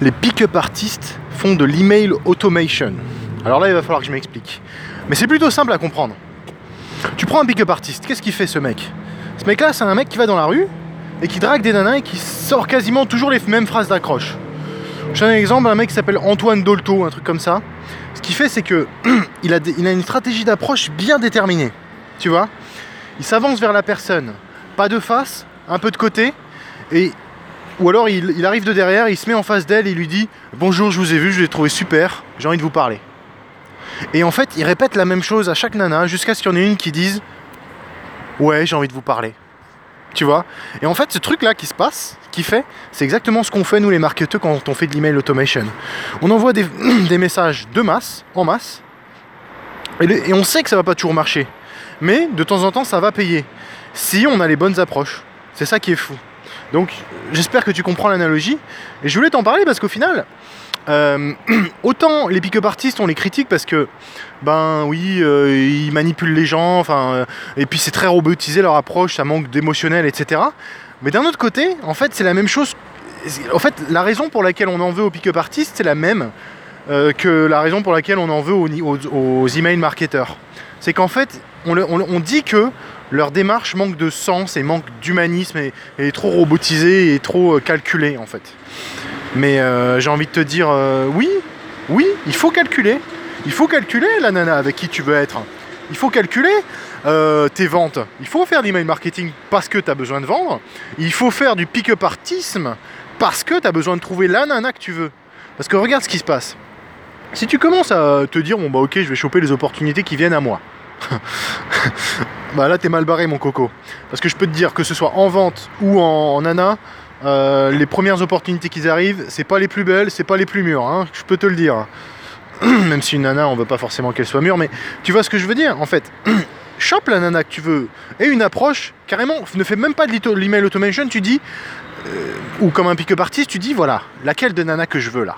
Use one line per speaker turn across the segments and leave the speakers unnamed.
les pick-up artistes font de l'email automation. Alors là, il va falloir que je m'explique. Mais c'est plutôt simple à comprendre. Tu prends un pick-up artiste, qu'est-ce qu'il fait ce mec? Ce mec-là, c'est un mec qui va dans la rue et qui drague des nanas et qui sort quasiment toujours les mêmes phrases d'accroche. Je donne un exemple, un mec qui s'appelle Antoine Dolto, un truc comme ça. Ce qu'il fait, c'est que il a, il a une stratégie d'approche bien déterminée. Tu vois? Il s'avance vers la personne, pas de face, un peu de côté, et ou alors il, arrive de derrière, il se met en face d'elle et il lui dit Bonjour, je vous ai vu, je l'ai trouvé super, j'ai envie de vous parler. Et en fait, il répète la même chose à chaque nana jusqu'à ce qu'il y en ait une qui dise Ouais, j'ai envie de vous parler. Tu vois? Et en fait, ce truc-là qui se passe, qui fait, c'est exactement ce qu'on fait nous les marketeurs quand on fait de l'email automation. On envoie des, messages de masse, en masse, et, et on sait que ça va pas toujours marcher. Mais de temps en temps, ça va payer. Si on a les bonnes approches. C'est ça qui est fou. Donc, j'espère que tu comprends l'analogie. Et je voulais t'en parler parce qu'au final, euh, autant les pick-up artistes, on les critique parce que, ben oui, euh, ils manipulent les gens, enfin, euh, et puis c'est très robotisé leur approche, ça manque d'émotionnel, etc. Mais d'un autre côté, en fait, c'est la même chose. En fait, la raison pour laquelle on en veut aux pick-up artistes, c'est la même que la raison pour laquelle on en veut aux, email marketeurs. C'est qu'en fait, on dit que leur démarche manque de sens et manque d'humanisme et, est trop robotisée et trop euh, calculée en fait. Mais euh, j'ai envie de te dire euh, oui, oui, il faut calculer. Il faut calculer la nana avec qui tu veux être. Il faut calculer tes ventes. Il faut faire l'email marketing parce que tu as besoin de vendre. Il faut faire du pick-up artisme parce que tu as besoin de trouver la nana que tu veux. Parce que regarde ce qui se passe. Si tu commences à te dire, bon bah ok, je vais choper les opportunités qui viennent à moi. bah là t'es mal barré mon coco. Parce que je peux te dire que ce soit en vente ou en, en nana, euh, les premières opportunités qui arrivent, c'est pas les plus belles, c'est pas les plus mûres, hein, je peux te le dire. Même si une nana, on veut pas forcément qu'elle soit mûre, mais tu vois ce que je veux dire en fait. Chope la nana que tu veux et une approche, carrément, ne fais même pas de l'email automation, tu dis, euh, ou comme un pick-up artist, tu dis voilà, laquelle de nana que je veux là?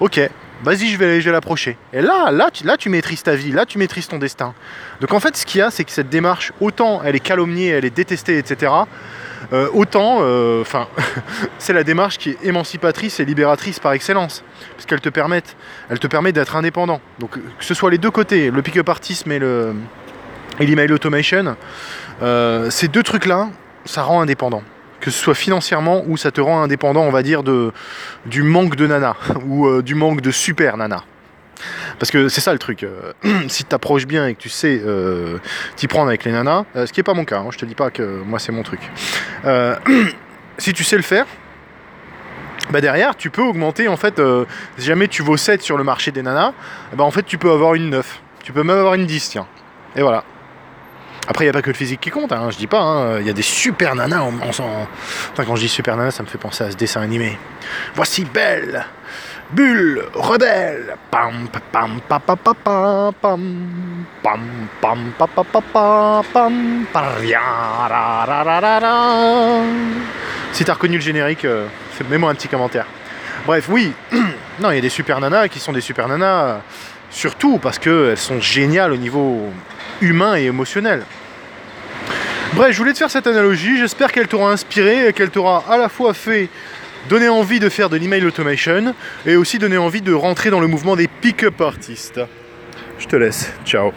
Ok, vas-y, je vais, je vais l'approcher. Et là, là tu, là, tu maîtrises ta vie, là, tu maîtrises ton destin. Donc en fait, ce qu'il y a, c'est que cette démarche, autant elle est calomniée, elle est détestée, etc., euh, autant, euh, enfin, c'est la démarche qui est émancipatrice et libératrice par excellence, parce qu'elle te permet, elle te permet d'être indépendant. Donc que ce soit les deux côtés, le pick-up artisme et le et l'email automation, euh, ces deux trucs-là, ça rend indépendant. Que ce soit financièrement ou ça te rend indépendant, on va dire, du manque de nana ou euh, du manque de super nana. Parce que c'est ça le truc. euh, si tu t'approches bien et que tu sais euh, t'y prendre avec les nanas, ce qui n'est pas mon cas, hein, je te dis pas que moi c'est mon truc. Si tu sais le faire, bah derrière tu peux augmenter en fait, si jamais tu vaux 7 sur le marché des nanas, ben, en fait tu peux avoir une 9. Tu peux même avoir une 10, tiens. Et voilà. Après, il n'y a pas que le physique qui compte, hein, je dis pas, hein, il y a des super nanas. Putain, quand je dis super nana, ça me fait penser à ce dessin animé. Voici Belle, Bulle, Rebelle. Pam, pa, pam, pa, pa, pa, pa, pam, pam, pam, pa, pa, pa, pa, pam, pa, ria, ra, ra, ra, ra, ra. Si t'as reconnu le générique, euh, mets-moi un petit commentaire. Bref, oui, non, il y a des super nanas qui sont des super nanas, surtout parce qu'elles sont géniales au niveau humain et émotionnel. Bref, je voulais te faire cette analogie, j'espère qu'elle t'aura inspiré et qu'elle t'aura à la fois fait donner envie de faire de l'email automation et aussi donner envie de rentrer dans le mouvement des pick-up artistes. Je te laisse, ciao.